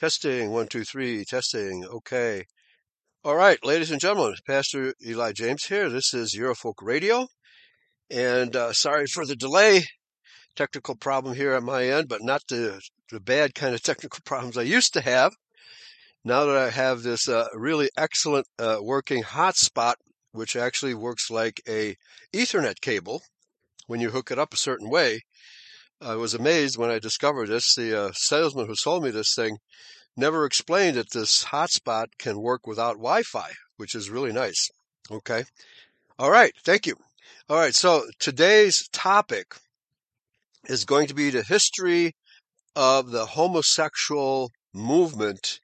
Testing, one, two, three, testing. Okay. All right, ladies and gentlemen, Pastor Eli James here. This is Eurofolk Radio. And uh, sorry for the delay. Technical problem here on my end, but not the, the bad kind of technical problems I used to have. Now that I have this uh, really excellent uh, working hotspot, which actually works like a Ethernet cable when you hook it up a certain way, I was amazed when I discovered this. The uh, salesman who sold me this thing never explained that this hotspot can work without Wi-Fi, which is really nice. Okay. All right. Thank you. All right. So today's topic is going to be the history of the homosexual movement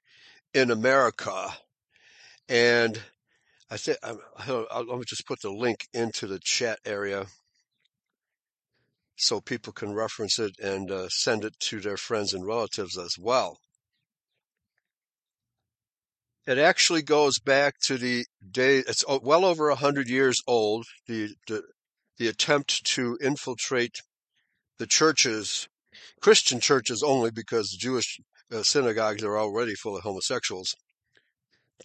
in America. And I think let me just put the link into the chat area so people can reference it and uh, send it to their friends and relatives as well. It actually goes back to the day, it's well over a hundred years old, the, the, the attempt to infiltrate the churches, Christian churches only because the Jewish uh, synagogues are already full of homosexuals.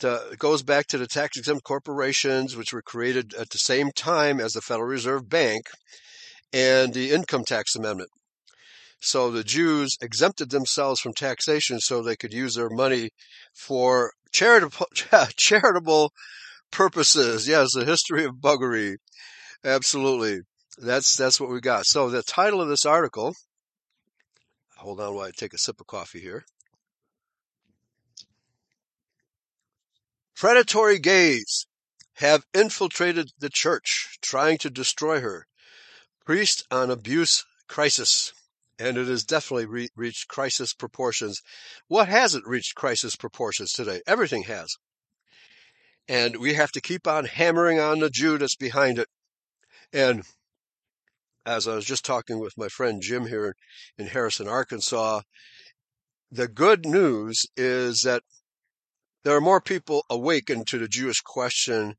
it goes back to the tax exempt corporations, which were created at the same time as the Federal Reserve Bank and the Income Tax Amendment. So the Jews exempted themselves from taxation so they could use their money for charitable, charitable purposes. Yes, the history of buggery. Absolutely. That's, that's what we got. So the title of this article, hold on while I take a sip of coffee here. Predatory gays have infiltrated the church, trying to destroy her. Priest on abuse crisis. And it has definitely re- reached crisis proportions. What hasn't reached crisis proportions today? Everything has. And we have to keep on hammering on the Jew that's behind it. And as I was just talking with my friend Jim here in Harrison, Arkansas, the good news is that there are more people awakened to the Jewish question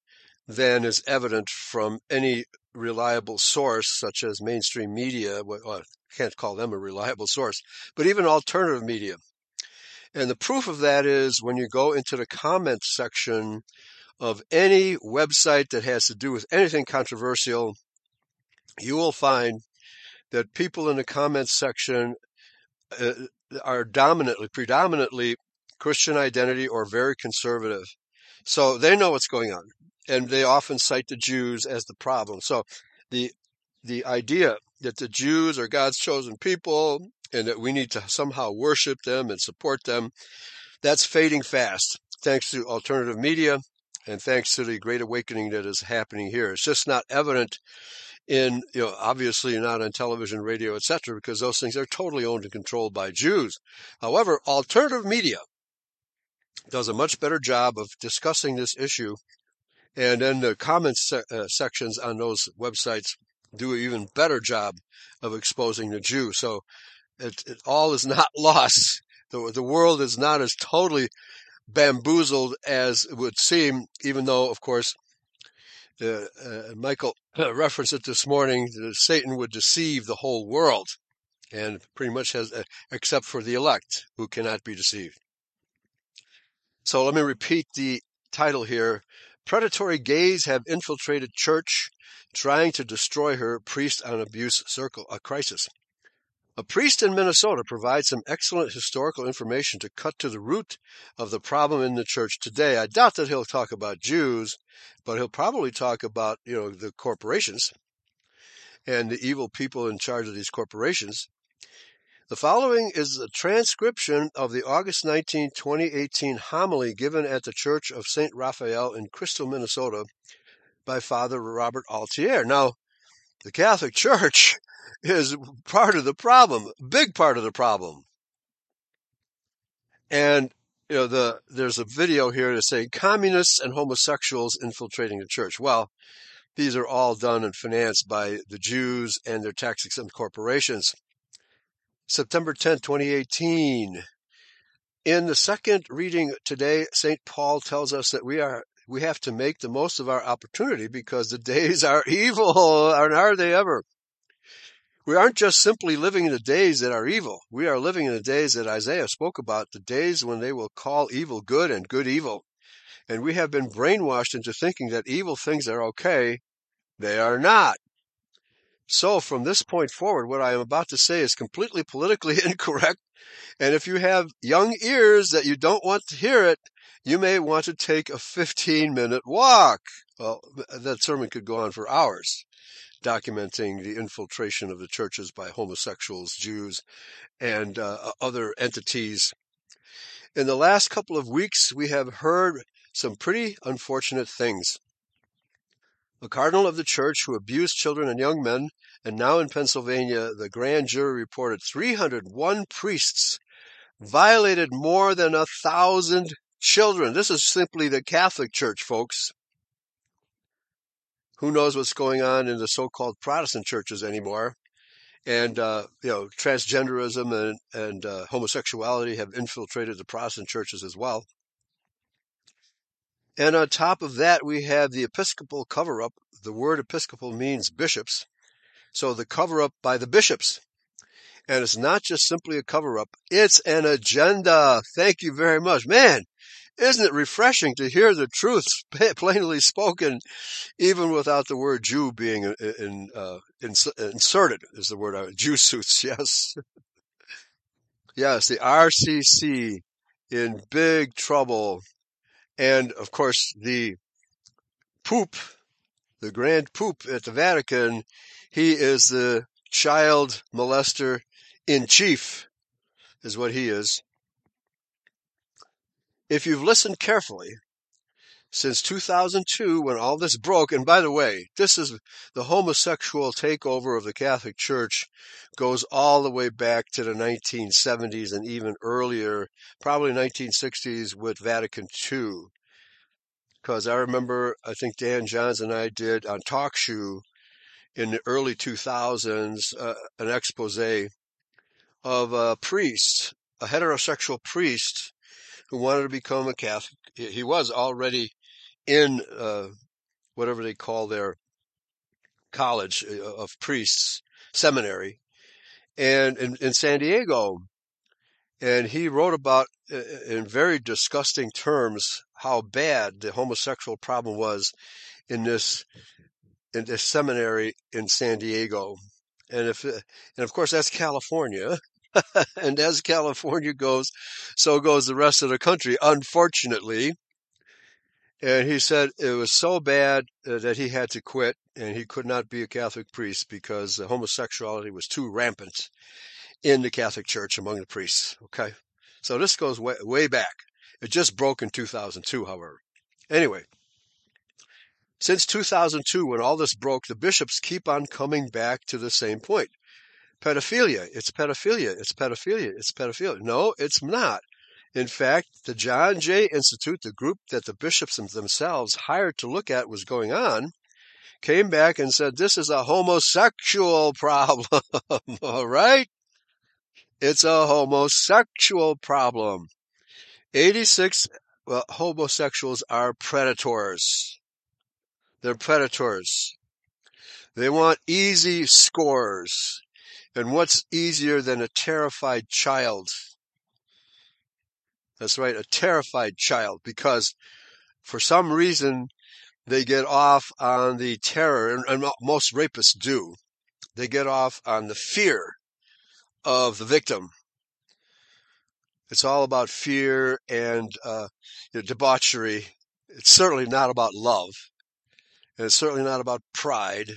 than is evident from any reliable source, such as mainstream media. Well, I can't call them a reliable source, but even alternative media. And the proof of that is when you go into the comments section of any website that has to do with anything controversial, you will find that people in the comments section uh, are dominantly, predominantly Christian identity or very conservative. So they know what's going on and they often cite the Jews as the problem. So the the idea that the Jews are God's chosen people and that we need to somehow worship them and support them, that's fading fast thanks to alternative media and thanks to the great awakening that is happening here. It's just not evident in, you know, obviously not on television, radio, etc., because those things are totally owned and controlled by Jews. However, alternative media does a much better job of discussing this issue and then the comments uh, sections on those websites do an even better job of exposing the Jew. So it, it all is not lost. The, the world is not as totally bamboozled as it would seem, even though, of course, uh, uh, Michael referenced it this morning, that Satan would deceive the whole world and pretty much has, uh, except for the elect who cannot be deceived. So let me repeat the title here Predatory gays have infiltrated church, trying to destroy her priest on abuse circle, a crisis. A priest in Minnesota provides some excellent historical information to cut to the root of the problem in the church today. I doubt that he'll talk about Jews, but he'll probably talk about, you know, the corporations and the evil people in charge of these corporations. The following is a transcription of the August 19, 2018 homily given at the Church of St. Raphael in Crystal, Minnesota by Father Robert Altier. Now, the Catholic Church is part of the problem, big part of the problem. And you know, the there's a video here to say communists and homosexuals infiltrating the church. Well, these are all done and financed by the Jews and their tax exempt corporations. September 10, 2018. In the second reading today, St. Paul tells us that we are we have to make the most of our opportunity because the days are evil, and are they ever? We aren't just simply living in the days that are evil. We are living in the days that Isaiah spoke about, the days when they will call evil good and good evil. And we have been brainwashed into thinking that evil things are okay. They are not. So from this point forward, what I am about to say is completely politically incorrect. And if you have young ears that you don't want to hear it, you may want to take a 15 minute walk. Well, that sermon could go on for hours documenting the infiltration of the churches by homosexuals, Jews, and uh, other entities. In the last couple of weeks, we have heard some pretty unfortunate things. A cardinal of the church who abused children and young men, and now in Pennsylvania, the grand jury reported 301 priests violated more than a thousand children. This is simply the Catholic Church, folks. Who knows what's going on in the so-called Protestant churches anymore? And uh, you know, transgenderism and and uh, homosexuality have infiltrated the Protestant churches as well. And on top of that, we have the Episcopal cover-up. The word Episcopal means bishops, so the cover-up by the bishops. And it's not just simply a cover-up; it's an agenda. Thank you very much, man. Isn't it refreshing to hear the truth plainly spoken, even without the word Jew being in, in, uh, inserted? Is the word uh, Jew suits? Yes, yes. The RCC in big trouble, and of course the Pope, the Grand Pope at the Vatican, he is the child molester in chief, is what he is. If you've listened carefully, since 2002 when all this broke, and by the way, this is the homosexual takeover of the Catholic Church goes all the way back to the 1970s and even earlier, probably 1960s with Vatican II. Because I remember, I think Dan Johns and I did on TalkShoe in the early 2000s uh, an expose of a priest, a heterosexual priest who wanted to become a Catholic. He was already in uh, whatever they call their college uh, of priests, seminary, and in, in San Diego. And he wrote about, uh, in very disgusting terms, how bad the homosexual problem was in this in this seminary in San Diego. And if and of course that's California, and as California goes, so goes the rest of the country, unfortunately. And he said it was so bad uh, that he had to quit and he could not be a Catholic priest because homosexuality was too rampant in the Catholic Church among the priests. Okay. So this goes way, way back. It just broke in 2002, however. Anyway, since 2002, when all this broke, the bishops keep on coming back to the same point pedophilia. It's pedophilia. It's pedophilia. It's pedophilia. No, it's not. In fact, the John Jay Institute, the group that the bishops themselves hired to look at was going on, came back and said, this is a homosexual problem. All right? It's a homosexual problem. 86 well, homosexuals are predators. They're predators. They want easy scores. And what's easier than a terrified child? That's right, a terrified child, because for some reason they get off on the terror, and, and most rapists do. They get off on the fear of the victim. It's all about fear and uh, you know, debauchery. It's certainly not about love. And it's certainly not about pride.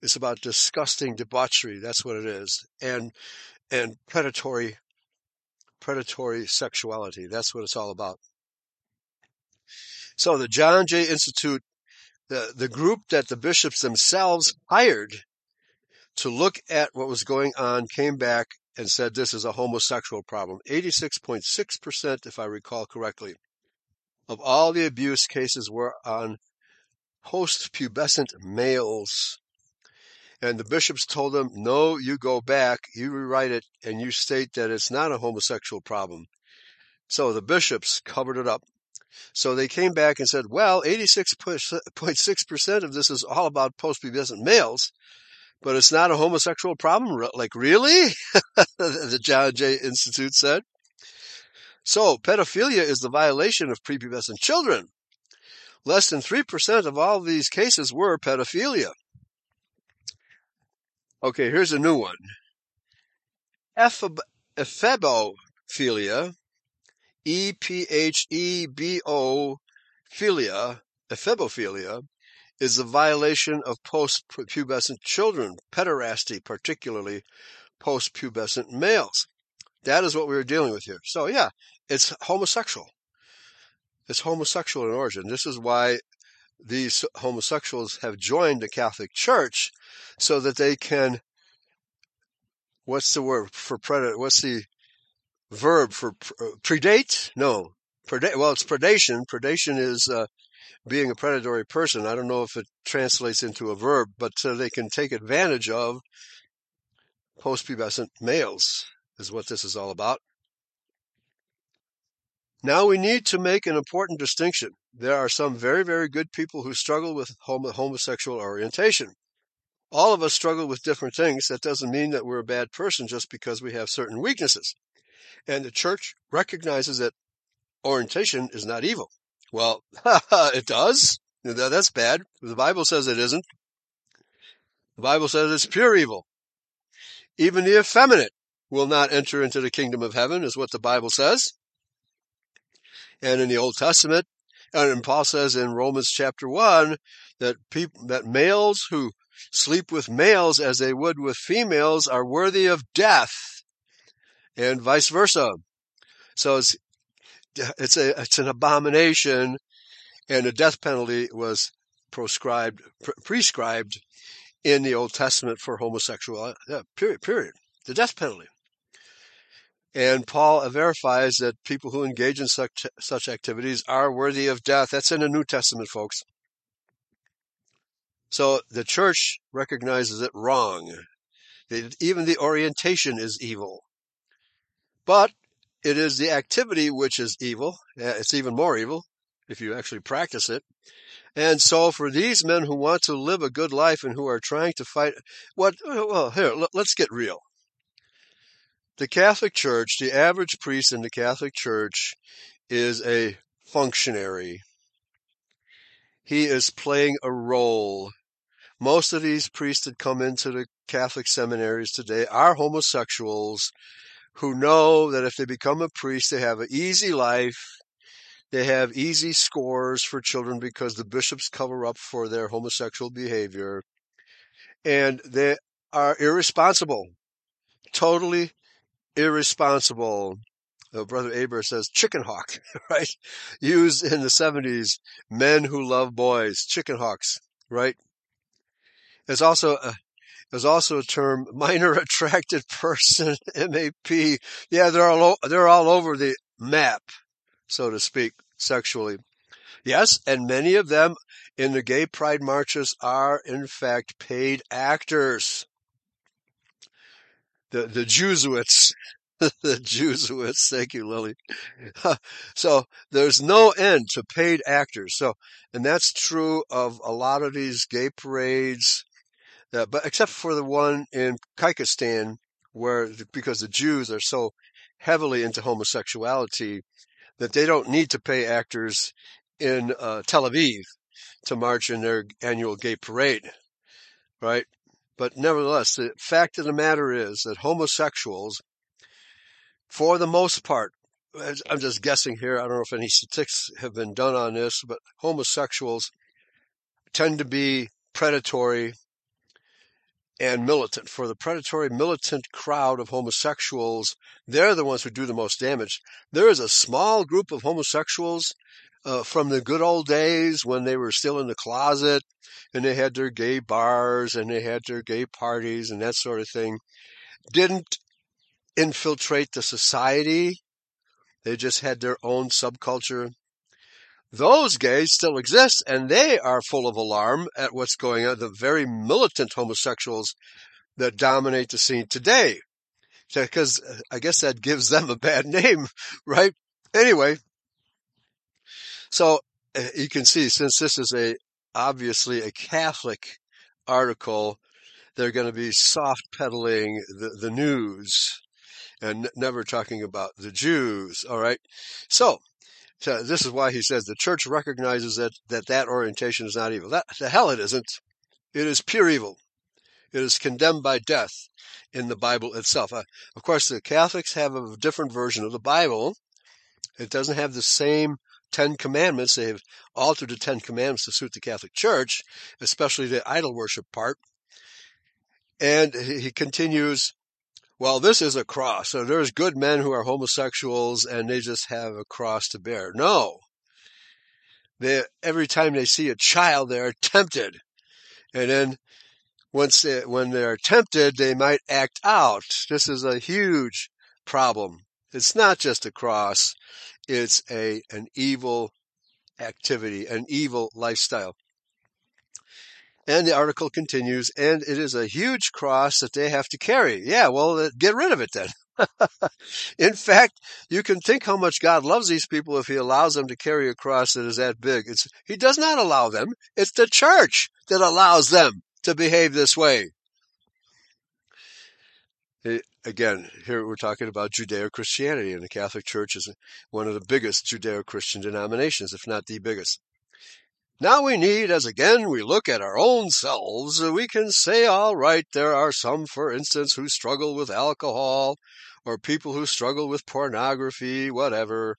It's about disgusting debauchery. That's what it is. And, and predatory, predatory sexuality. That's what it's all about. So the John Jay Institute, the, the group that the bishops themselves hired to look at what was going on came back and said this is a homosexual problem. 86.6%, if I recall correctly, of all the abuse cases were on post-pubescent males. And the bishops told them, no, you go back, you rewrite it, and you state that it's not a homosexual problem. So the bishops covered it up. So they came back and said, well, 86.6% of this is all about post-pubescent males. But it's not a homosexual problem. Like, really? the John Jay Institute said. So, pedophilia is the violation of prepubescent children. Less than 3% of all these cases were pedophilia. Okay, here's a new one. Ephebophilia, E-P-H-E-B-O philia, ephebophilia, is a violation of post-pubescent children, pederasty, particularly post-pubescent males. That is what we are dealing with here. So yeah, it's homosexual. It's homosexual in origin. This is why these homosexuals have joined the Catholic Church so that they can what's the word for predator what's the verb for uh, predate? No predate well it's predation. Predation is uh, being a predatory person. I don't know if it translates into a verb but they can take advantage of postpubescent males is what this is all about. Now we need to make an important distinction there are some very, very good people who struggle with homosexual orientation. All of us struggle with different things. That doesn't mean that we're a bad person just because we have certain weaknesses. And the church recognizes that orientation is not evil. Well, it does. That's bad. The Bible says it isn't. The Bible says it's pure evil. Even the effeminate will not enter into the kingdom of heaven, is what the Bible says. And in the Old Testament, and Paul says in Romans chapter 1 that people, that males who sleep with males as they would with females are worthy of death and vice versa. So it's, it's a, it's an abomination and a death penalty was proscribed, prescribed in the Old Testament for homosexual, uh, yeah, period, period. The death penalty. And Paul verifies that people who engage in such, such activities are worthy of death. That's in the New Testament, folks. So the church recognizes it wrong. Even the orientation is evil. But it is the activity which is evil. It's even more evil if you actually practice it. And so for these men who want to live a good life and who are trying to fight, what, well, here, let's get real. The Catholic Church, the average priest in the Catholic Church is a functionary. He is playing a role. Most of these priests that come into the Catholic seminaries today are homosexuals who know that if they become a priest, they have an easy life. They have easy scores for children because the bishops cover up for their homosexual behavior. And they are irresponsible, totally irresponsible. Uh, Brother Aber says chicken hawk, right? Used in the 70s, men who love boys, chicken hawks, right? There's also a, there's also a term, minor attracted person, MAP. Yeah, they're all, they're all over the map, so to speak, sexually. Yes, and many of them in the gay pride marches are in fact paid actors the the Jesuits, the Jesuits. Thank you, Lily. so there's no end to paid actors. So, and that's true of a lot of these gay parades, uh, but except for the one in Kyrgyzstan, where because the Jews are so heavily into homosexuality that they don't need to pay actors in uh, Tel Aviv to march in their annual gay parade, right? But nevertheless, the fact of the matter is that homosexuals, for the most part, I'm just guessing here, I don't know if any statistics have been done on this, but homosexuals tend to be predatory and militant. For the predatory militant crowd of homosexuals, they're the ones who do the most damage. There is a small group of homosexuals uh, from the good old days when they were still in the closet and they had their gay bars and they had their gay parties and that sort of thing didn't infiltrate the society. They just had their own subculture. Those gays still exist and they are full of alarm at what's going on. The very militant homosexuals that dominate the scene today. Because uh, I guess that gives them a bad name, right? Anyway, so uh, you can see, since this is a obviously a Catholic article, they're going to be soft peddling the, the news and never talking about the Jews. All right. So, so this is why he says the church recognizes that that, that orientation is not evil. That, the hell it isn't. It is pure evil. It is condemned by death in the Bible itself. Uh, of course, the Catholics have a different version of the Bible. It doesn't have the same Ten Commandments. They've altered the Ten Commandments to suit the Catholic Church, especially the idol worship part. And he continues, well, this is a cross. So there's good men who are homosexuals and they just have a cross to bear. No. They, every time they see a child, they're tempted. And then once they, when they're tempted, they might act out. This is a huge problem. It's not just a cross. It's a, an evil activity, an evil lifestyle. And the article continues, and it is a huge cross that they have to carry. Yeah, well, uh, get rid of it then. In fact, you can think how much God loves these people if He allows them to carry a cross that is that big. It's, he does not allow them. It's the church that allows them to behave this way. Again, here we're talking about Judeo-Christianity, and the Catholic Church is one of the biggest Judeo-Christian denominations, if not the biggest. Now we need, as again we look at our own selves, we can say, all right, there are some, for instance, who struggle with alcohol, or people who struggle with pornography, whatever.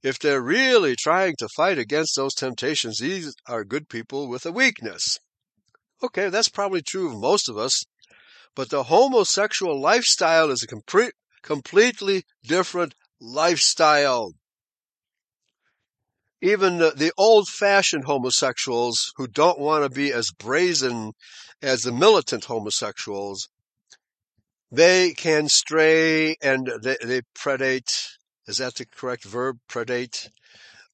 If they're really trying to fight against those temptations, these are good people with a weakness. Okay, that's probably true of most of us, but the homosexual lifestyle is a complete, completely different lifestyle even the, the old fashioned homosexuals who don't want to be as brazen as the militant homosexuals, they can stray and they, they predate. Is that the correct verb? Predate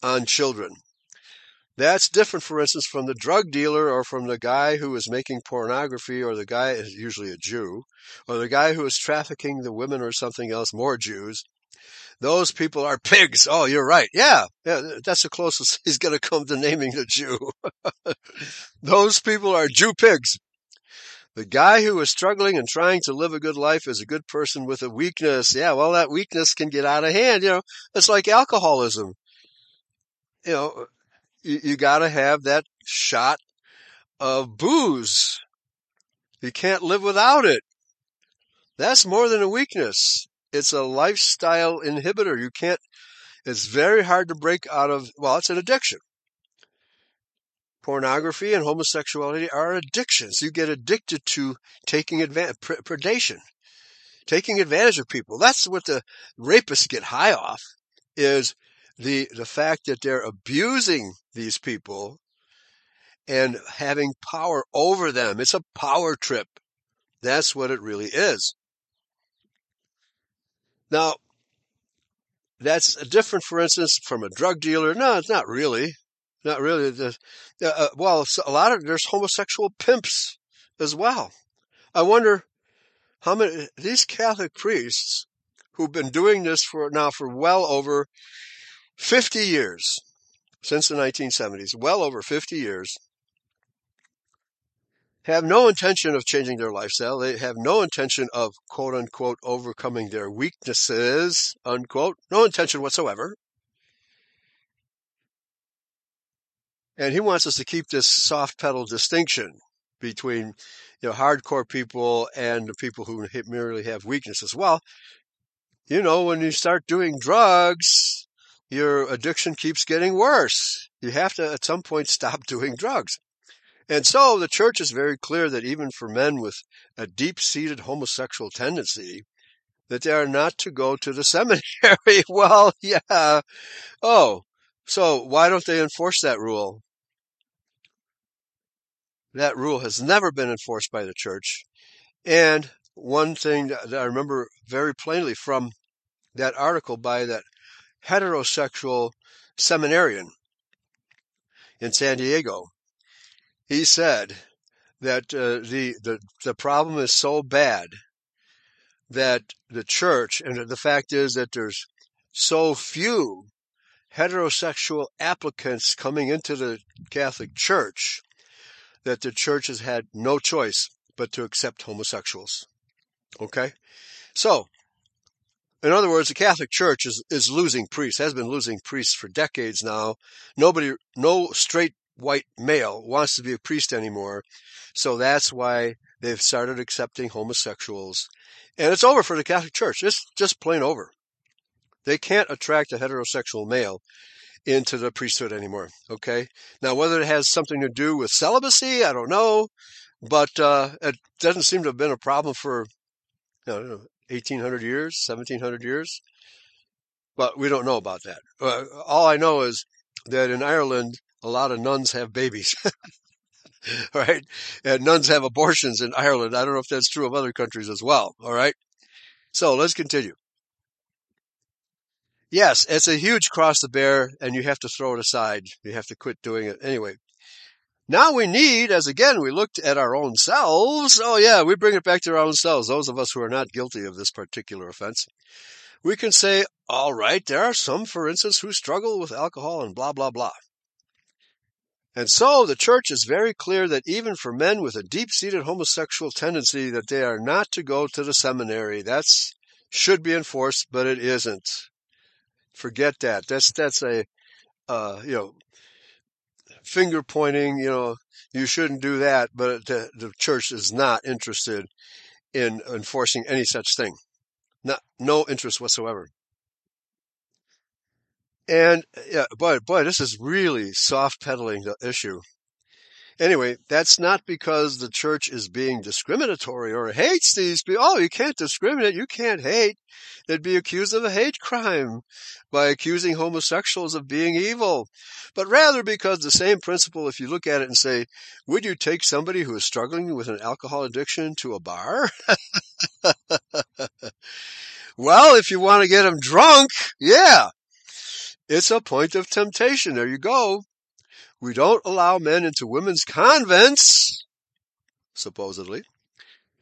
on children. That's different, for instance, from the drug dealer or from the guy who is making pornography or the guy is usually a Jew or the guy who is trafficking the women or something else, more Jews. Those people are pigs. Oh, you're right. Yeah, yeah, that's the closest he's going to come to naming the Jew. Those people are Jew pigs. The guy who is struggling and trying to live a good life is a good person with a weakness. Yeah, well, that weakness can get out of hand. You know, it's like alcoholism. You know, you, you got to have that shot of booze. You can't live without it. That's more than a weakness. It's a lifestyle inhibitor. You can't, it's very hard to break out of, well, it's an addiction. Pornography and homosexuality are addictions. You get addicted to taking advantage, predation, taking advantage of people. That's what the rapists get high off is the, the fact that they're abusing these people and having power over them. It's a power trip. That's what it really is. Now, that's different, for instance, from a drug dealer. No, it's not really. Not really. The, uh, well, a lot of there's homosexual pimps as well. I wonder how many these Catholic priests who've been doing this for now for well over 50 years since the 1970s, well over 50 years have no intention of changing their lifestyle. They have no intention of quote unquote overcoming their weaknesses, unquote. No intention whatsoever. And he wants us to keep this soft pedal distinction between, you know, hardcore people and the people who merely have weaknesses. Well, you know, when you start doing drugs, your addiction keeps getting worse. You have to at some point stop doing drugs. And so the church is very clear that even for men with a deep seated homosexual tendency, that they are not to go to the seminary. well, yeah. Oh, so why don't they enforce that rule? That rule has never been enforced by the church. And one thing that I remember very plainly from that article by that heterosexual seminarian in San Diego he said that uh, the, the, the problem is so bad that the church, and the fact is that there's so few heterosexual applicants coming into the Catholic Church that the church has had no choice but to accept homosexuals. Okay? So, in other words, the Catholic Church is, is losing priests, has been losing priests for decades now. Nobody, no straight white male wants to be a priest anymore. So that's why they've started accepting homosexuals. And it's over for the Catholic Church. It's just plain over. They can't attract a heterosexual male into the priesthood anymore. Okay. Now, whether it has something to do with celibacy, I don't know, but uh, it doesn't seem to have been a problem for you know, 1800 years, 1700 years. But we don't know about that. Uh, all I know is that in Ireland, a lot of nuns have babies. right? And nuns have abortions in Ireland. I don't know if that's true of other countries as well. All right. So let's continue. Yes, it's a huge cross to bear and you have to throw it aside. You have to quit doing it anyway. Now we need, as again we looked at our own selves. Oh yeah, we bring it back to our own selves. Those of us who are not guilty of this particular offense. We can say, all right, there are some, for instance, who struggle with alcohol and blah, blah, blah. And so the church is very clear that even for men with a deep-seated homosexual tendency that they are not to go to the seminary. That's should be enforced, but it isn't. Forget that. That's that's a uh, you know finger pointing. You know you shouldn't do that, but the, the church is not interested in enforcing any such thing. Not no interest whatsoever. And yeah, boy, boy, this is really soft pedaling the issue. Anyway, that's not because the church is being discriminatory or hates these people. Oh, you can't discriminate. You can't hate. They'd be accused of a hate crime by accusing homosexuals of being evil. But rather because the same principle, if you look at it and say, would you take somebody who is struggling with an alcohol addiction to a bar? well, if you want to get them drunk, yeah, it's a point of temptation. There you go. We don't allow men into women's convents, supposedly,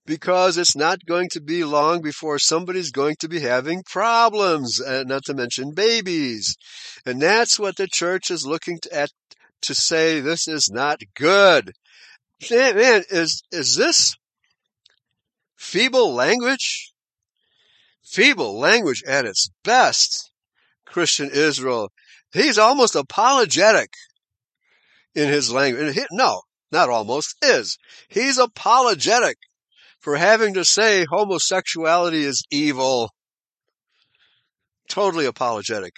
because it's not going to be long before somebody's going to be having problems, and not to mention babies. And that's what the church is looking at to say this is not good. Man, is, is this feeble language? Feeble language at its best. Christian Israel. He's almost apologetic in his language. No, not almost, is. He's apologetic for having to say homosexuality is evil. Totally apologetic.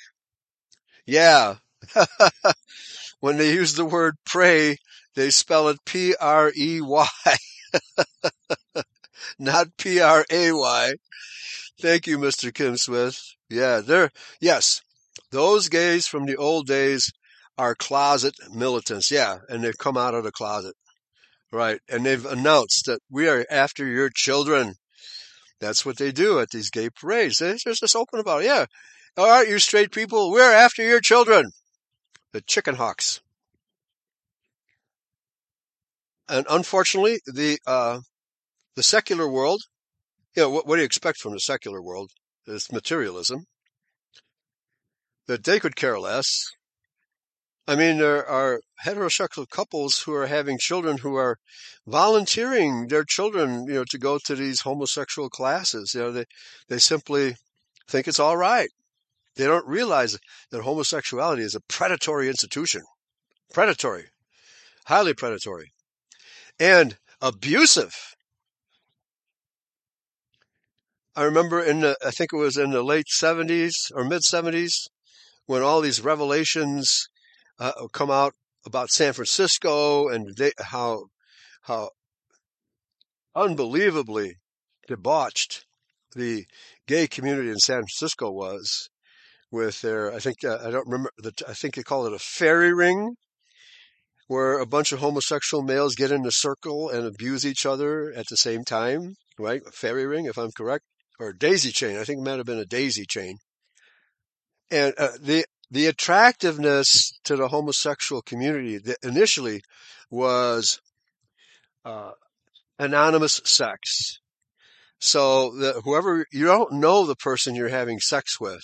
Yeah. when they use the word pray, they spell it P-R-E-Y. Not P-R-A-Y. Thank you, Mr. Kim Smith. Yeah, they're, yes, those gays from the old days are closet militants. Yeah, and they've come out of the closet. Right. And they've announced that we are after your children. That's what they do at these gay parades. They're just open about it. Yeah. All right, you straight people, we're after your children. The chicken hawks. And unfortunately, the, uh, the secular world, you know, what, what do you expect from the secular world? It's materialism that they could care less. I mean, there are heterosexual couples who are having children who are volunteering their children, you know, to go to these homosexual classes. You know, they, they simply think it's all right. They don't realize that homosexuality is a predatory institution. Predatory. Highly predatory. And abusive. I remember in the, I think it was in the late 70s or mid 70s, when all these revelations uh, come out about San Francisco and they, how how unbelievably debauched the gay community in San Francisco was with their I think uh, I don't remember the I think they call it a fairy ring where a bunch of homosexual males get in a circle and abuse each other at the same time, right? A fairy ring, if I'm correct, or daisy chain. I think it might have been a daisy chain. And uh, the the attractiveness to the homosexual community that initially was uh, anonymous sex. So that whoever you don't know the person you're having sex with,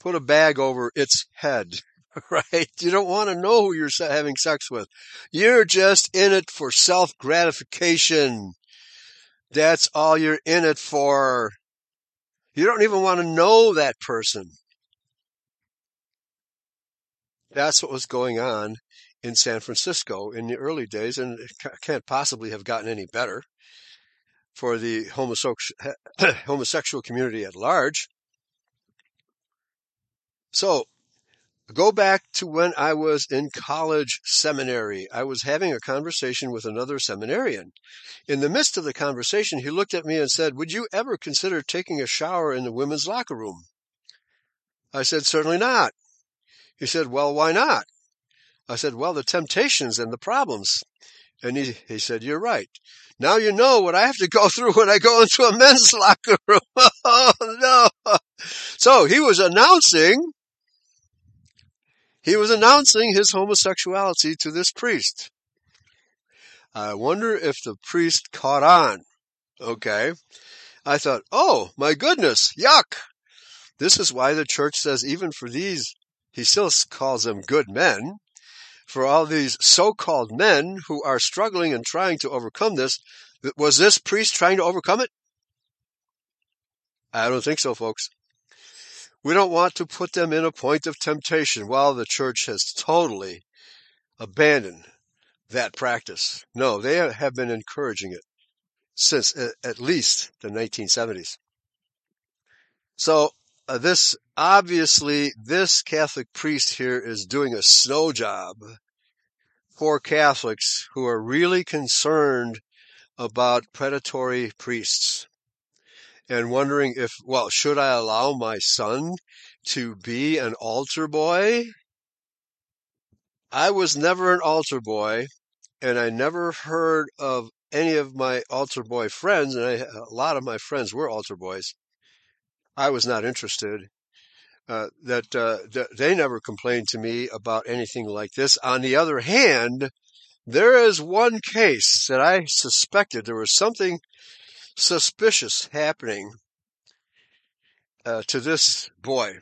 put a bag over its head. right? You don't want to know who you're having sex with. You're just in it for self gratification. That's all you're in it for. You don't even want to know that person. That's what was going on in San Francisco in the early days, and it can't possibly have gotten any better for the homosexual community at large. So, go back to when I was in college seminary. I was having a conversation with another seminarian. In the midst of the conversation, he looked at me and said, Would you ever consider taking a shower in the women's locker room? I said, Certainly not. He said, Well, why not? I said, Well, the temptations and the problems. And he, he said, You're right. Now you know what I have to go through when I go into a men's locker room. oh, no. So he was announcing, he was announcing his homosexuality to this priest. I wonder if the priest caught on. Okay. I thought, oh my goodness, yuck. This is why the church says even for these, he still calls them good men, for all these so-called men who are struggling and trying to overcome this. Was this priest trying to overcome it? I don't think so, folks. We don't want to put them in a point of temptation while the church has totally abandoned that practice. No, they have been encouraging it since at least the 1970s. So uh, this obviously this Catholic priest here is doing a snow job for Catholics who are really concerned about predatory priests and wondering if, well, should I allow my son to be an altar boy? I was never an altar boy, and I never heard of any of my altar boy friends, and I, a lot of my friends were altar boys. I was not interested. Uh, that, uh, they never complained to me about anything like this. On the other hand, there is one case that I suspected there was something suspicious happening uh, to this boy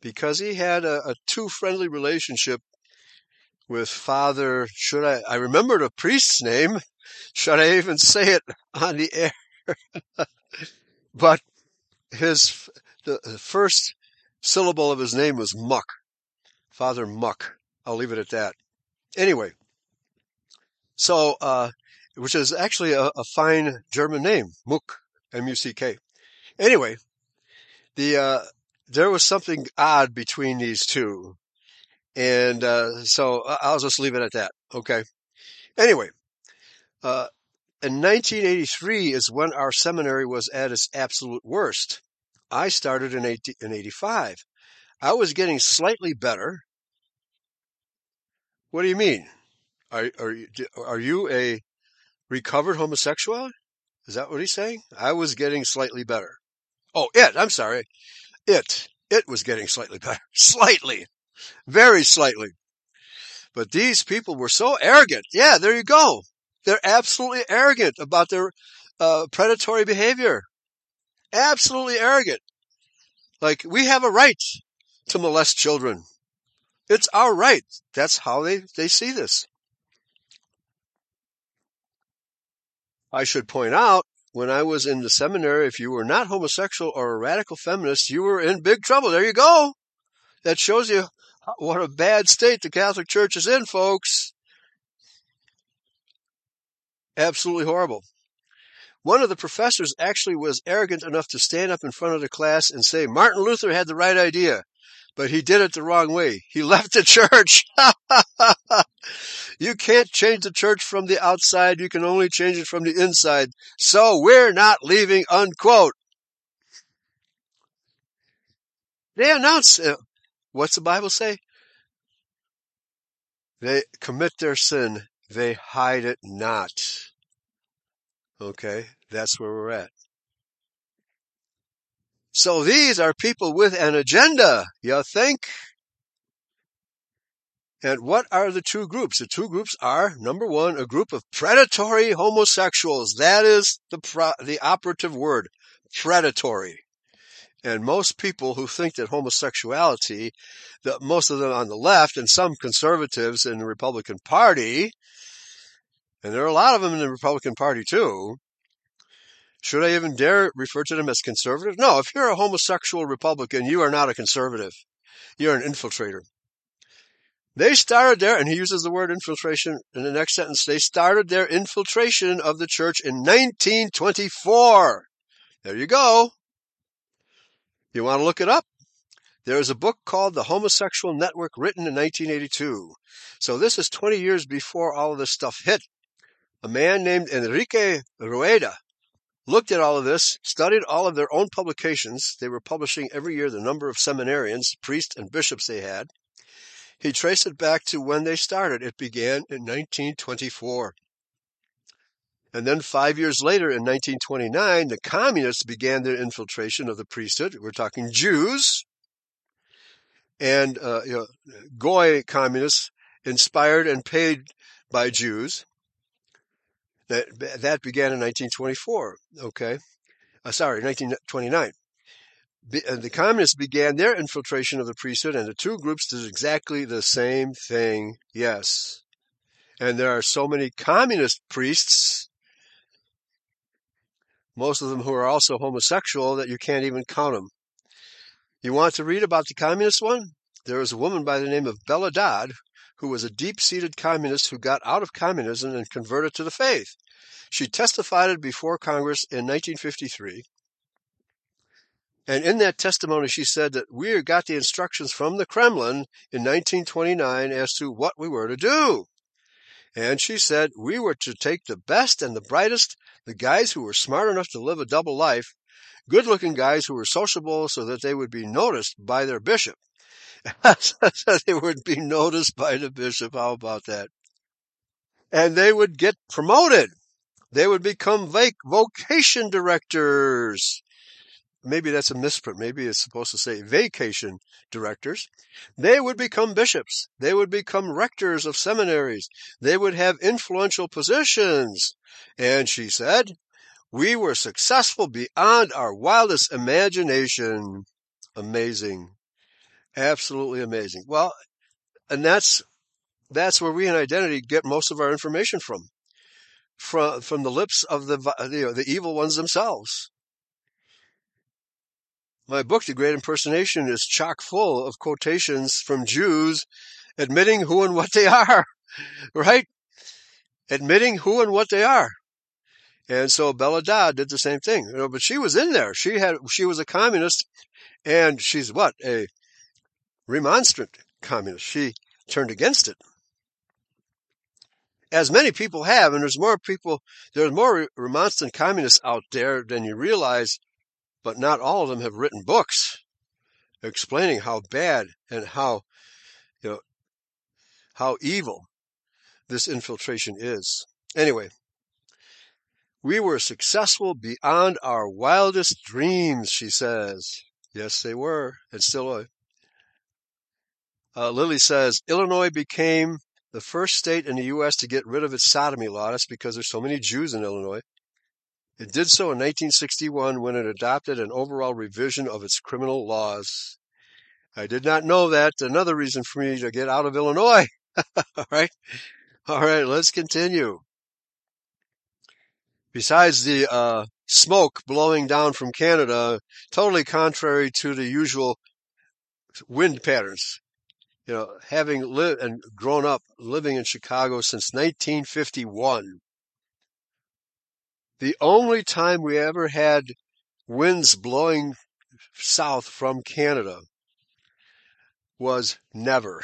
because he had a, a too friendly relationship with Father. Should I? I remember the priest's name. Should I even say it on the air? but his the first syllable of his name was Muck, Father Muck. I'll leave it at that. Anyway, so uh, which is actually a, a, fine German name, Muck, M-U-C-K. Anyway, the uh, there was something odd between these two, and uh, so I'll just leave it at that. Okay. Anyway, uh, in 1983 is when our seminary was at its absolute worst. I started in, 80, in 85. I was getting slightly better. What do you mean? Are, are, you, are you a recovered homosexual? Is that what he's saying? I was getting slightly better. Oh, it, I'm sorry. It, it was getting slightly better. Slightly. Very slightly. But these people were so arrogant. Yeah, there you go. They're absolutely arrogant about their uh, predatory behavior. Absolutely arrogant. Like, we have a right to molest children. It's our right. That's how they, they see this. I should point out, when I was in the seminary, if you were not homosexual or a radical feminist, you were in big trouble. There you go. That shows you what a bad state the Catholic Church is in, folks. Absolutely horrible. One of the professors actually was arrogant enough to stand up in front of the class and say Martin Luther had the right idea, but he did it the wrong way. He left the church. you can't change the church from the outside. You can only change it from the inside. So we're not leaving, unquote. They announce, uh, what's the Bible say? They commit their sin. They hide it not. Okay, that's where we're at. So these are people with an agenda, you think? And what are the two groups? The two groups are number one, a group of predatory homosexuals. That is the pro- the operative word, predatory. And most people who think that homosexuality, that most of them on the left and some conservatives in the Republican Party, and there are a lot of them in the Republican Party too, should I even dare refer to them as conservative? No, if you're a homosexual Republican, you are not a conservative. You're an infiltrator. They started there, and he uses the word infiltration in the next sentence. They started their infiltration of the church in 1924. There you go. You want to look it up? There is a book called The Homosexual Network written in 1982. So this is 20 years before all of this stuff hit. A man named Enrique Rueda looked at all of this, studied all of their own publications. They were publishing every year the number of seminarians, priests, and bishops they had. He traced it back to when they started. It began in 1924. And then five years later, in 1929, the communists began their infiltration of the priesthood. We're talking Jews and uh, you know, Goy communists inspired and paid by Jews. That that began in 1924. Okay, uh, sorry, 1929. Uh, the communists began their infiltration of the priesthood, and the two groups did exactly the same thing. Yes, and there are so many communist priests most of them who are also homosexual that you can't even count them. You want to read about the communist one? There was a woman by the name of Bella Dodd who was a deep-seated communist who got out of communism and converted to the faith. She testified before Congress in 1953. And in that testimony, she said that we got the instructions from the Kremlin in 1929 as to what we were to do. And she said we were to take the best and the brightest, the guys who were smart enough to live a double life, good looking guys who were sociable so that they would be noticed by their bishop. they would be noticed by the bishop. How about that? And they would get promoted. They would become vocation directors maybe that's a misprint. Maybe it's supposed to say vacation directors. They would become bishops. They would become rectors of seminaries. They would have influential positions. And she said, we were successful beyond our wildest imagination. Amazing. Absolutely amazing. Well, and that's, that's where we in identity get most of our information from. From, from the lips of the, the, the evil ones themselves. My book, The Great Impersonation, is chock full of quotations from Jews admitting who and what they are, right? Admitting who and what they are. And so Bella Dodd did the same thing, you know, but she was in there. She had, she was a communist and she's what? A remonstrant communist. She turned against it. As many people have, and there's more people, there's more remonstrant communists out there than you realize but not all of them have written books explaining how bad and how you know how evil this infiltration is. Anyway, we were successful beyond our wildest dreams, she says. Yes, they were, and still are. Uh, Lily says Illinois became the first state in the U.S. to get rid of its sodomy law. That's because there's so many Jews in Illinois. It did so in 1961 when it adopted an overall revision of its criminal laws. I did not know that. Another reason for me to get out of Illinois. All right. All right. Let's continue. Besides the uh, smoke blowing down from Canada, totally contrary to the usual wind patterns. You know, having lived and grown up living in Chicago since 1951, the only time we ever had winds blowing south from Canada was never.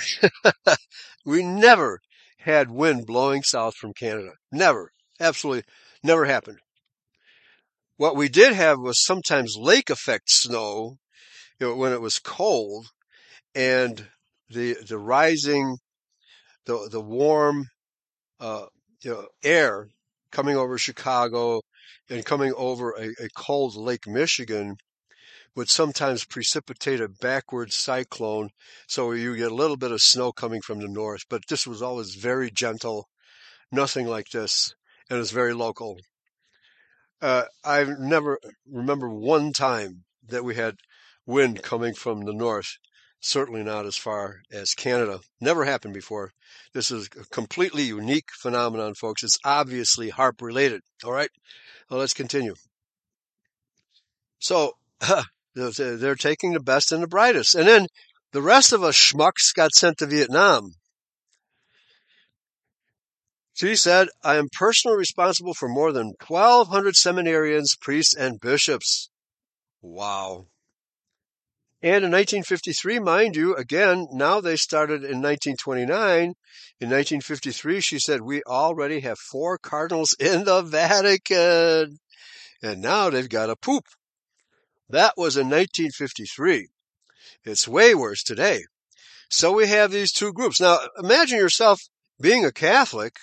we never had wind blowing south from Canada. Never. Absolutely never happened. What we did have was sometimes lake effect snow you know, when it was cold and the, the rising, the, the warm, uh, you know, air coming over Chicago and coming over a, a cold Lake Michigan would sometimes precipitate a backward cyclone. So you get a little bit of snow coming from the north, but this was always very gentle, nothing like this, and it's very local. Uh, I never remember one time that we had wind coming from the north. Certainly not as far as Canada. Never happened before. This is a completely unique phenomenon, folks. It's obviously HAARP related. All right. Well, let's continue. So they're taking the best and the brightest. And then the rest of us schmucks got sent to Vietnam. She said, I am personally responsible for more than 1,200 seminarians, priests, and bishops. Wow. And in 1953, mind you, again, now they started in 1929. In 1953, she said, we already have four cardinals in the Vatican. And now they've got a poop. That was in 1953. It's way worse today. So we have these two groups. Now imagine yourself being a Catholic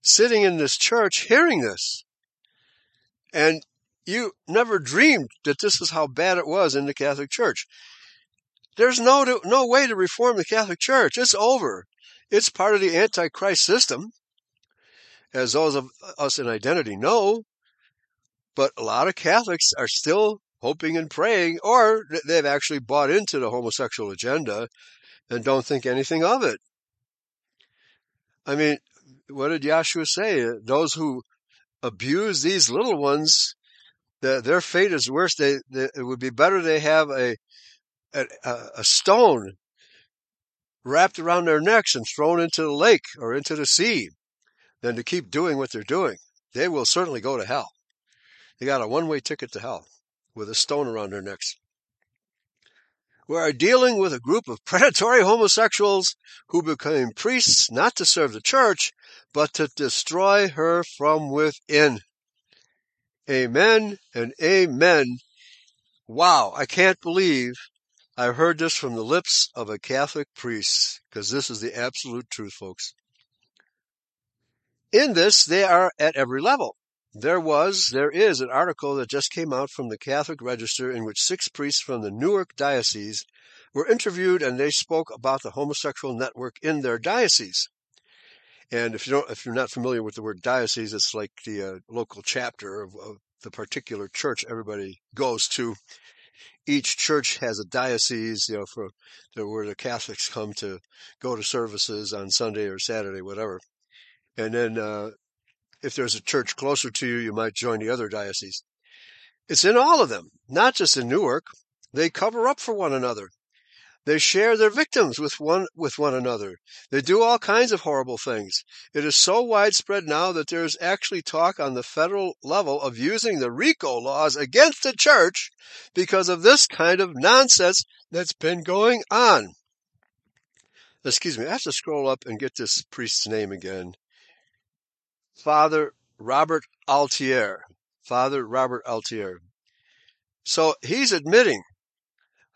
sitting in this church hearing this. And you never dreamed that this is how bad it was in the Catholic Church. There's no, no way to reform the Catholic Church. It's over. It's part of the Antichrist system, as those of us in identity know. But a lot of Catholics are still hoping and praying, or they've actually bought into the homosexual agenda and don't think anything of it. I mean, what did Yahshua say? Those who abuse these little ones, the, their fate is worse. They, they, it would be better they have a, a, a stone wrapped around their necks and thrown into the lake or into the sea than to keep doing what they're doing. They will certainly go to hell. They got a one-way ticket to hell with a stone around their necks. We are dealing with a group of predatory homosexuals who became priests not to serve the church, but to destroy her from within. Amen and amen. Wow, I can't believe I heard this from the lips of a Catholic priest, because this is the absolute truth, folks. In this, they are at every level. There was, there is an article that just came out from the Catholic Register in which six priests from the Newark Diocese were interviewed and they spoke about the homosexual network in their diocese. And if you don't, if you're not familiar with the word diocese, it's like the uh, local chapter of, of the particular church everybody goes to. Each church has a diocese, you know, for where the Catholics come to go to services on Sunday or Saturday, whatever. And then uh, if there's a church closer to you, you might join the other diocese. It's in all of them, not just in Newark. They cover up for one another. They share their victims with one, with one another. They do all kinds of horrible things. It is so widespread now that there's actually talk on the federal level of using the RICO laws against the church because of this kind of nonsense that's been going on. Excuse me, I have to scroll up and get this priest's name again. Father Robert Altier. Father Robert Altier. So he's admitting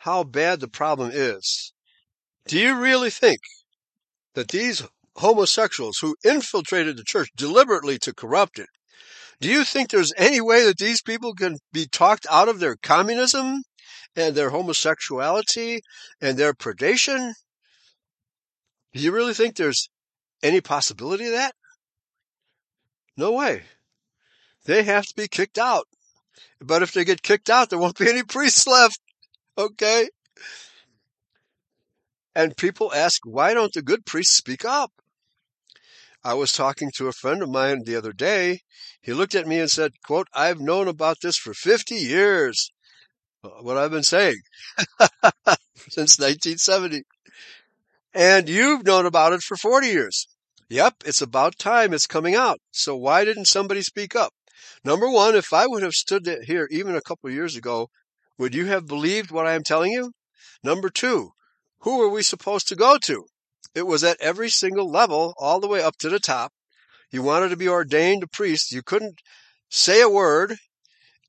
how bad the problem is. Do you really think that these homosexuals who infiltrated the church deliberately to corrupt it, do you think there's any way that these people can be talked out of their communism and their homosexuality and their predation? Do you really think there's any possibility of that? No way. They have to be kicked out. But if they get kicked out, there won't be any priests left. Okay? And people ask, why don't the good priests speak up? I was talking to a friend of mine the other day. He looked at me and said, quote, I've known about this for 50 years. What I've been saying since 1970. And you've known about it for 40 years. Yep, it's about time it's coming out. So why didn't somebody speak up? Number one, if I would have stood here even a couple years ago, would you have believed what I am telling you? Number two, who were we supposed to go to? It was at every single level, all the way up to the top. You wanted to be ordained a priest. You couldn't say a word.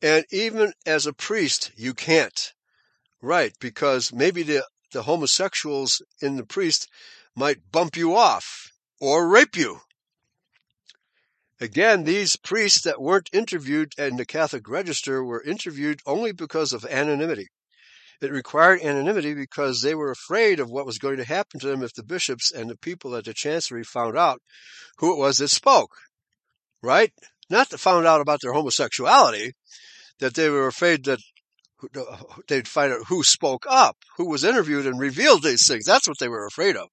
And even as a priest, you can't. Right, because maybe the, the homosexuals in the priest might bump you off or rape you. Again, these priests that weren't interviewed in the Catholic Register were interviewed only because of anonymity. It required anonymity because they were afraid of what was going to happen to them if the bishops and the people at the chancery found out who it was that spoke. Right? Not that found out about their homosexuality, that they were afraid that they'd find out who spoke up, who was interviewed and revealed these things. That's what they were afraid of.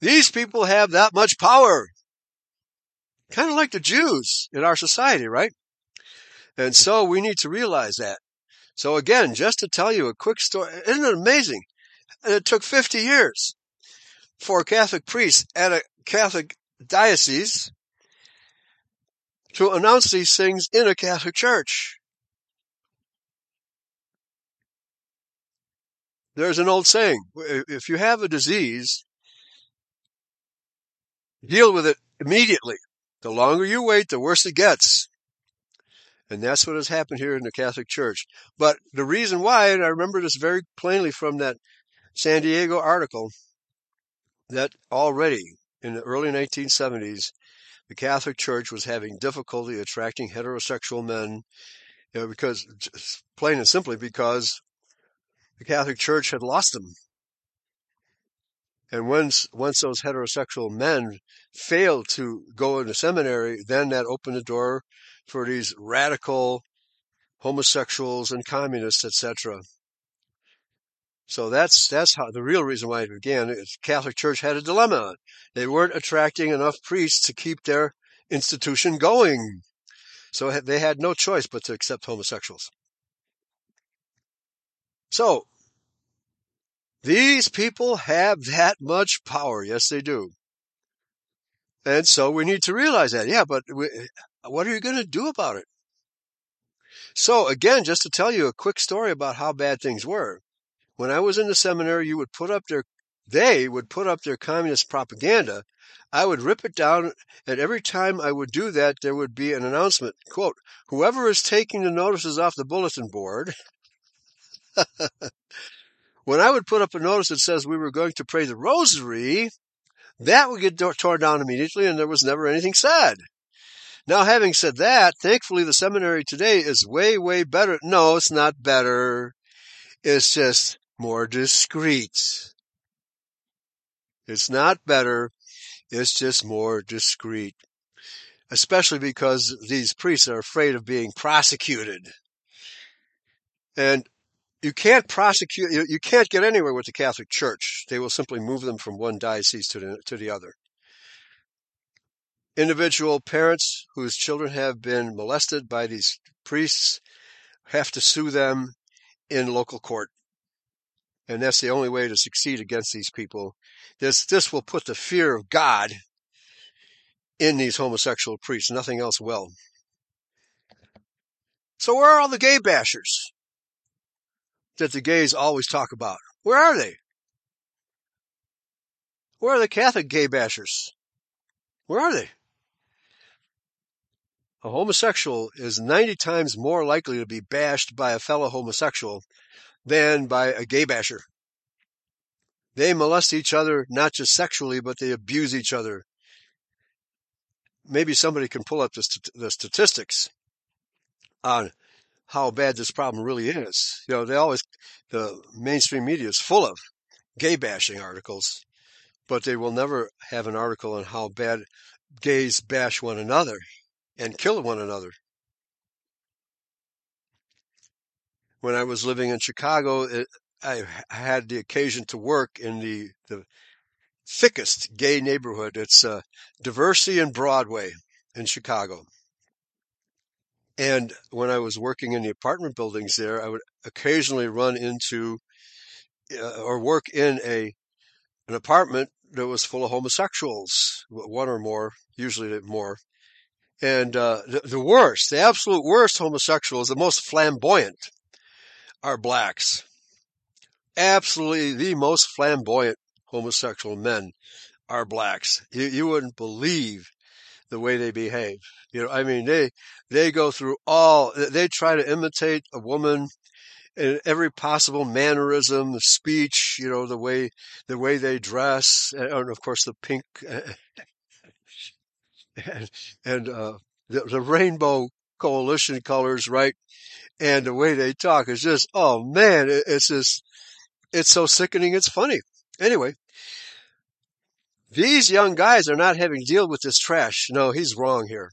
These people have that much power. Kind of like the Jews in our society, right? And so we need to realize that. So again, just to tell you a quick story, isn't it amazing? it took 50 years for a Catholic priest at a Catholic diocese to announce these things in a Catholic church. There's an old saying, if you have a disease, deal with it immediately. The longer you wait, the worse it gets. And that's what has happened here in the Catholic Church. But the reason why, and I remember this very plainly from that San Diego article, that already in the early 1970s, the Catholic Church was having difficulty attracting heterosexual men, you know, because plain and simply because the Catholic Church had lost them. And once once those heterosexual men failed to go into seminary, then that opened the door for these radical homosexuals and communists, etc. So that's that's how the real reason why it began. Is Catholic Church had a dilemma. They weren't attracting enough priests to keep their institution going, so they had no choice but to accept homosexuals. So these people have that much power. Yes, they do. And so we need to realize that. Yeah, but we, what are you going to do about it? So again, just to tell you a quick story about how bad things were. When I was in the seminary, you would put up their, they would put up their communist propaganda. I would rip it down, and every time I would do that, there would be an announcement, quote, whoever is taking the notices off the bulletin board When I would put up a notice that says we were going to pray the rosary, that would get torn down immediately and there was never anything said. Now, having said that, thankfully the seminary today is way, way better. No, it's not better. It's just more discreet. It's not better. It's just more discreet. Especially because these priests are afraid of being prosecuted. And you can't prosecute, you, you can't get anywhere with the Catholic Church. They will simply move them from one diocese to the, to the other. Individual parents whose children have been molested by these priests have to sue them in local court. And that's the only way to succeed against these people. This, this will put the fear of God in these homosexual priests. Nothing else will. So where are all the gay bashers? That the gays always talk about. Where are they? Where are the Catholic gay bashers? Where are they? A homosexual is 90 times more likely to be bashed by a fellow homosexual than by a gay basher. They molest each other not just sexually, but they abuse each other. Maybe somebody can pull up the, st- the statistics on how bad this problem really is. You know, they always, the mainstream media is full of gay bashing articles, but they will never have an article on how bad gays bash one another and kill one another. When I was living in Chicago, it, I had the occasion to work in the, the thickest gay neighborhood. It's uh, Diversey and Broadway in Chicago. And when I was working in the apartment buildings there, I would occasionally run into uh, or work in a an apartment that was full of homosexuals, one or more, usually more. And uh, the, the worst, the absolute worst homosexuals, the most flamboyant, are blacks. Absolutely the most flamboyant homosexual men are blacks. You, you wouldn't believe the way they behave. You know, I mean, they, they go through all, they try to imitate a woman in every possible mannerism, the speech, you know, the way, the way they dress, and of course the pink, and, and uh, the, the rainbow coalition colors, right? And the way they talk is just, oh man, it's just, it's so sickening, it's funny. Anyway, these young guys are not having to deal with this trash. No, he's wrong here.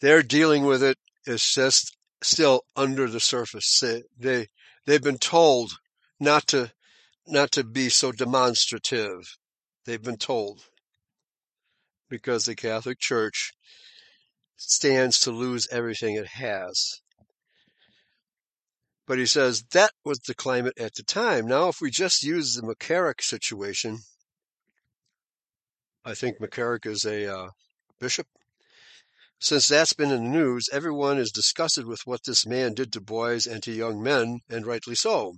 They're dealing with it. It's just still under the surface. They, they, they've been told not to, not to be so demonstrative. They've been told because the Catholic Church stands to lose everything it has. But he says that was the climate at the time. Now, if we just use the McCarrick situation, I think McCarrick is a uh, bishop. Since that's been in the news, everyone is disgusted with what this man did to boys and to young men, and rightly so.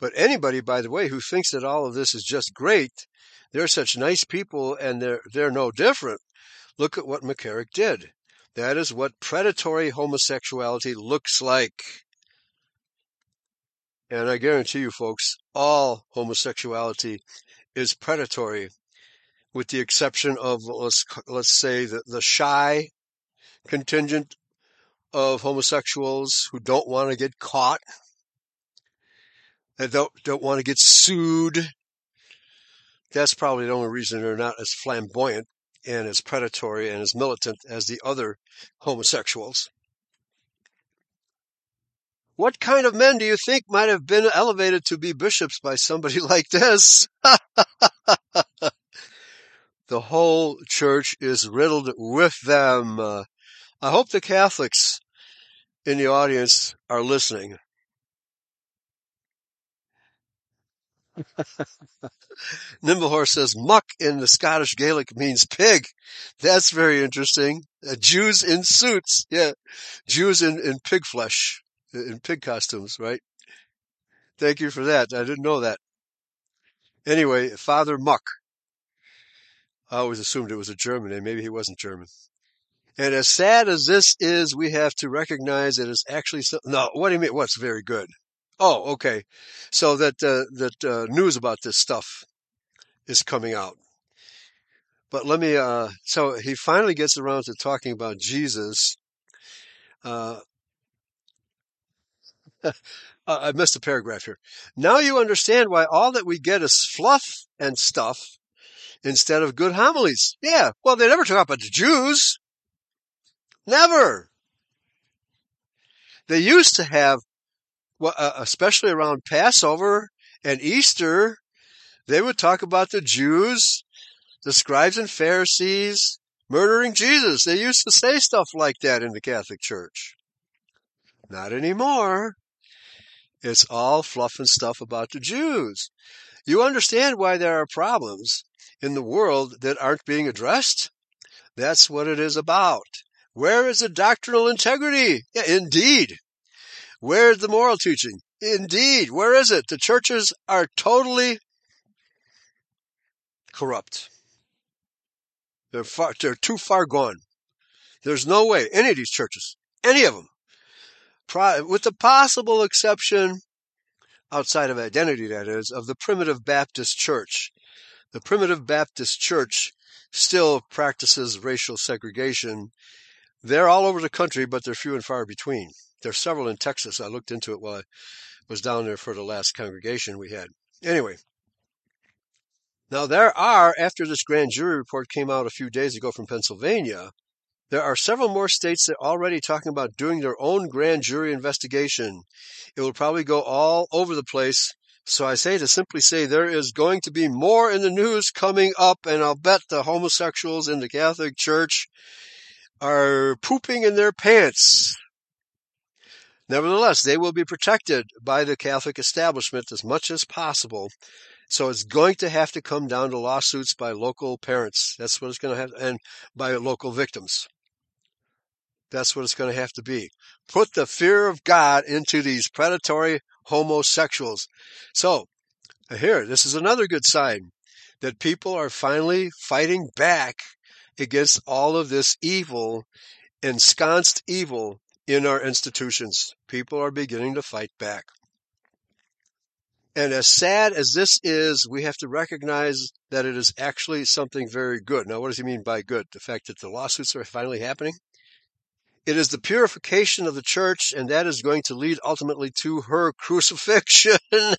But anybody, by the way, who thinks that all of this is just great, they're such nice people and they're, they're no different. Look at what McCarrick did. That is what predatory homosexuality looks like. And I guarantee you, folks, all homosexuality is predatory, with the exception of let's let's say the, the shy contingent of homosexuals who don't want to get caught, that don't don't want to get sued. That's probably the only reason they're not as flamboyant and as predatory and as militant as the other homosexuals. What kind of men do you think might have been elevated to be bishops by somebody like this? the whole church is riddled with them. Uh, I hope the Catholics in the audience are listening. Nimblehorse says muck in the Scottish Gaelic means pig. That's very interesting. Uh, Jews in suits. Yeah. Jews in, in pig flesh in pig costumes, right? Thank you for that. I didn't know that. Anyway, Father Muck. I always assumed it was a German name. Maybe he wasn't German. And as sad as this is, we have to recognize it is actually so, no. What do you mean? What's very good? Oh, okay. So that uh, that uh, news about this stuff is coming out. But let me. Uh, so he finally gets around to talking about Jesus. Uh, I missed a paragraph here. Now you understand why all that we get is fluff and stuff instead of good homilies. Yeah, well, they never talk about the Jews. Never. They used to have, uh, especially around Passover and Easter, they would talk about the Jews, the scribes and Pharisees murdering Jesus. They used to say stuff like that in the Catholic Church. Not anymore. It's all fluff and stuff about the Jews. You understand why there are problems in the world that aren't being addressed? That's what it is about. Where is the doctrinal integrity? Yeah, indeed. Where is the moral teaching? Indeed. Where is it? The churches are totally corrupt. They're far, they're too far gone. There's no way any of these churches, any of them, with the possible exception, outside of identity that is, of the primitive Baptist church. The primitive Baptist church still practices racial segregation. They're all over the country, but they're few and far between. There's several in Texas. I looked into it while I was down there for the last congregation we had. Anyway, now there are, after this grand jury report came out a few days ago from Pennsylvania, there are several more states that are already talking about doing their own grand jury investigation. It will probably go all over the place. So I say to simply say there is going to be more in the news coming up, and I'll bet the homosexuals in the Catholic Church are pooping in their pants. Nevertheless, they will be protected by the Catholic establishment as much as possible. So it's going to have to come down to lawsuits by local parents. That's what it's going to have, and by local victims. That's what it's going to have to be. Put the fear of God into these predatory homosexuals. So, here, this is another good sign that people are finally fighting back against all of this evil, ensconced evil in our institutions. People are beginning to fight back. And as sad as this is, we have to recognize that it is actually something very good. Now, what does he mean by good? The fact that the lawsuits are finally happening? It is the purification of the church, and that is going to lead ultimately to her crucifixion.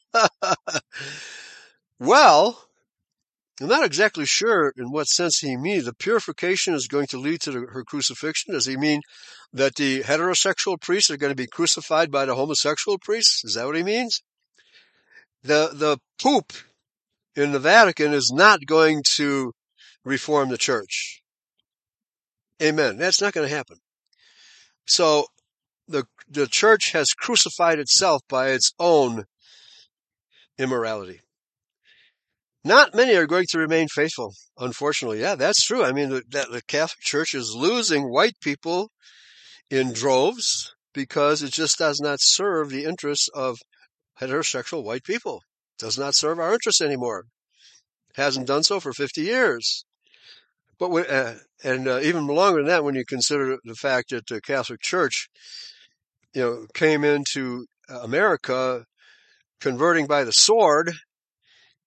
well, I'm not exactly sure in what sense he means. The purification is going to lead to the, her crucifixion. Does he mean that the heterosexual priests are going to be crucified by the homosexual priests? Is that what he means? The, the Pope in the Vatican is not going to reform the church. Amen. That's not going to happen. So the, the church has crucified itself by its own immorality. Not many are going to remain faithful, unfortunately. Yeah, that's true. I mean, the, the Catholic Church is losing white people in droves because it just does not serve the interests of heterosexual white people. It does not serve our interests anymore. Hasn't done so for 50 years. But uh, and uh, even longer than that, when you consider the fact that the Catholic Church, you know, came into America converting by the sword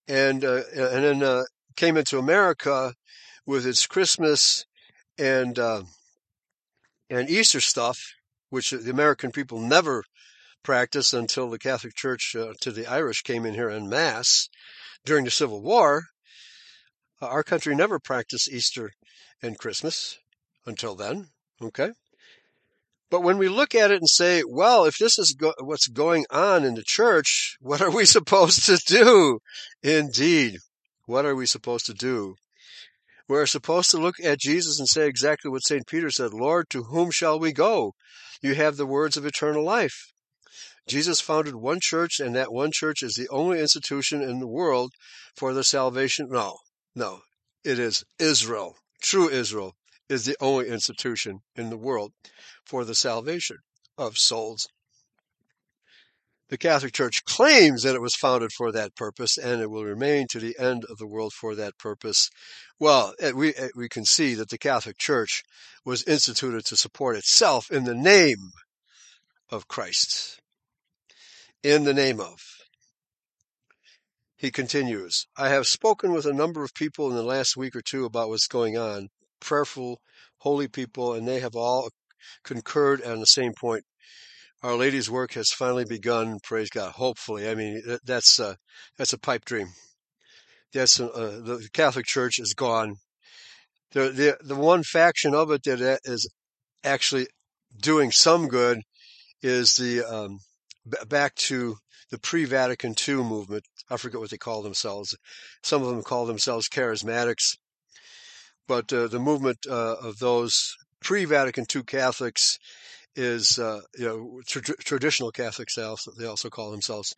and uh, and then uh, came into America with its Christmas and uh, and Easter stuff, which the American people never practiced until the Catholic Church uh, to the Irish came in here en masse during the Civil War. Uh, our country never practiced Easter and Christmas until then. Okay. But when we look at it and say, well, if this is go- what's going on in the church, what are we supposed to do? Indeed. What are we supposed to do? We're supposed to look at Jesus and say exactly what St. Peter said, Lord, to whom shall we go? You have the words of eternal life. Jesus founded one church and that one church is the only institution in the world for the salvation. No, no, it is Israel, true Israel, is the only institution in the world for the salvation of souls. The Catholic Church claims that it was founded for that purpose and it will remain to the end of the world for that purpose. Well, eh, we, eh, we can see that the Catholic Church was instituted to support itself in the name of Christ. In the name of. He continues, I have spoken with a number of people in the last week or two about what's going on prayerful, holy people, and they have all concurred on the same point. Our Lady's work has finally begun. Praise God. Hopefully, I mean that's uh, that's a pipe dream. That's uh, the Catholic Church is gone. The, the the one faction of it that is actually doing some good is the um, back to the pre-Vatican II movement. I forget what they call themselves. Some of them call themselves charismatics but uh, the movement uh, of those pre-Vatican II Catholics is, uh, you know, tra- traditional Catholics. They also, they also call themselves.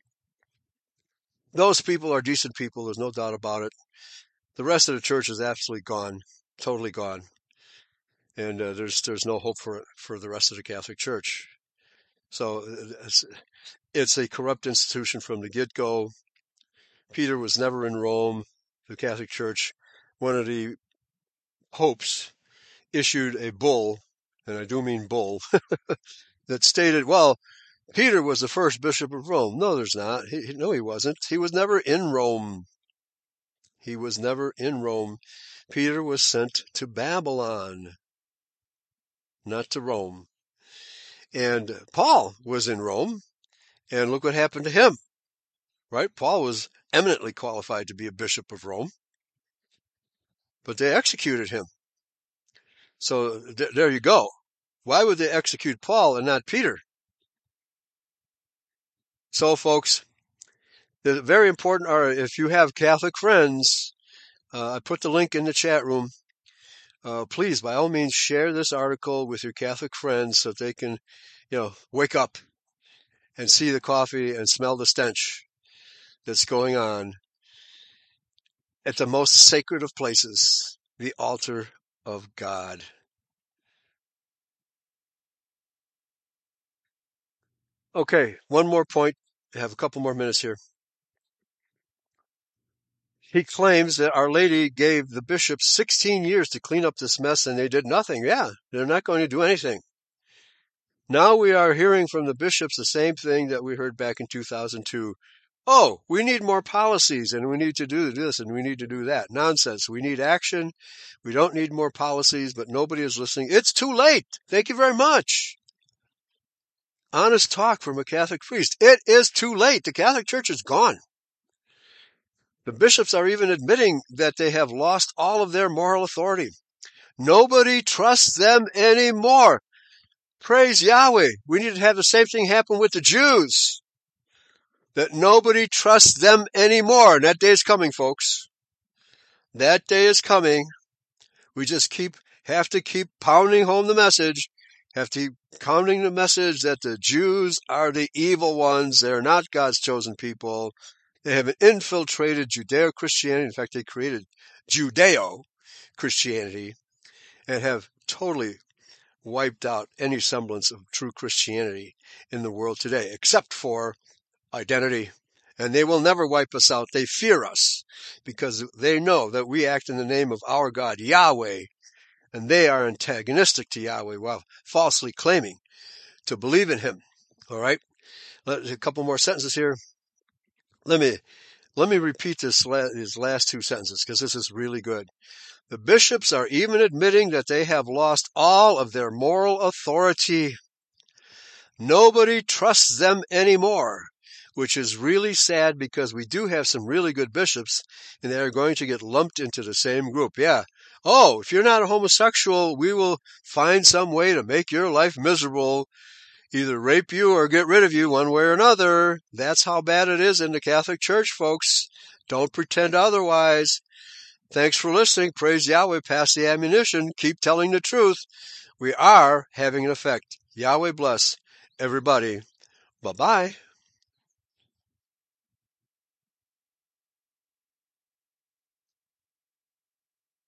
Those people are decent people. There's no doubt about it. The rest of the church is absolutely gone, totally gone, and uh, there's there's no hope for for the rest of the Catholic Church. So uh, it's, a corrupt institution from the get go. Peter was never in Rome. The Catholic Church, one of the popes issued a bull, and I do mean bull, that stated, well, Peter was the first bishop of Rome. No, there's not. He, no, he wasn't. He was never in Rome. He was never in Rome. Peter was sent to Babylon, not to Rome. And Paul was in Rome, and look what happened to him. Right? Paul was eminently qualified to be a bishop of Rome but they executed him. So th- there you go. Why would they execute Paul and not Peter? So, folks, the very important are if you have Catholic friends, uh, I put the link in the chat room. Uh, please, by all means, share this article with your Catholic friends so they can, you know, wake up and see the coffee and smell the stench that's going on at the most sacred of places, the altar of God. Okay, one more point. I have a couple more minutes here. He claims that Our Lady gave the bishops 16 years to clean up this mess and they did nothing. Yeah, they're not going to do anything. Now we are hearing from the bishops the same thing that we heard back in 2002 oh, we need more policies and we need to do this and we need to do that. Nonsense. We need action. We don't need more policies, but nobody is listening. It's too late. Thank you very much. Honest talk from a Catholic priest. It is too late. The Catholic Church is gone. The bishops are even admitting that they have lost all of their moral authority. Nobody trusts them anymore. Praise Yahweh. We need to have the same thing happen with the Jews. That nobody trusts them anymore. And that day is coming, folks. That day is coming. We just keep, have to keep pounding home the message, have to keep pounding the message that the Jews are the evil ones. They're not God's chosen people. They have infiltrated Judeo Christianity. In fact, they created Judeo Christianity and have totally wiped out any semblance of true Christianity in the world today, except for identity. And they will never wipe us out. They fear us because they know that we act in the name of our God, Yahweh, and they are antagonistic to Yahweh while falsely claiming to believe in Him. All right? A couple more sentences here. Let me let me repeat this these last two sentences because this is really good. The bishops are even admitting that they have lost all of their moral authority. Nobody trusts them anymore, which is really sad because we do have some really good bishops and they are going to get lumped into the same group. Yeah. Oh, if you're not a homosexual, we will find some way to make your life miserable either rape you or get rid of you one way or another. That's how bad it is in the Catholic Church, folks. Don't pretend otherwise. Thanks for listening. Praise Yahweh. Pass the ammunition. Keep telling the truth. We are having an effect. Yahweh bless everybody. Bye bye.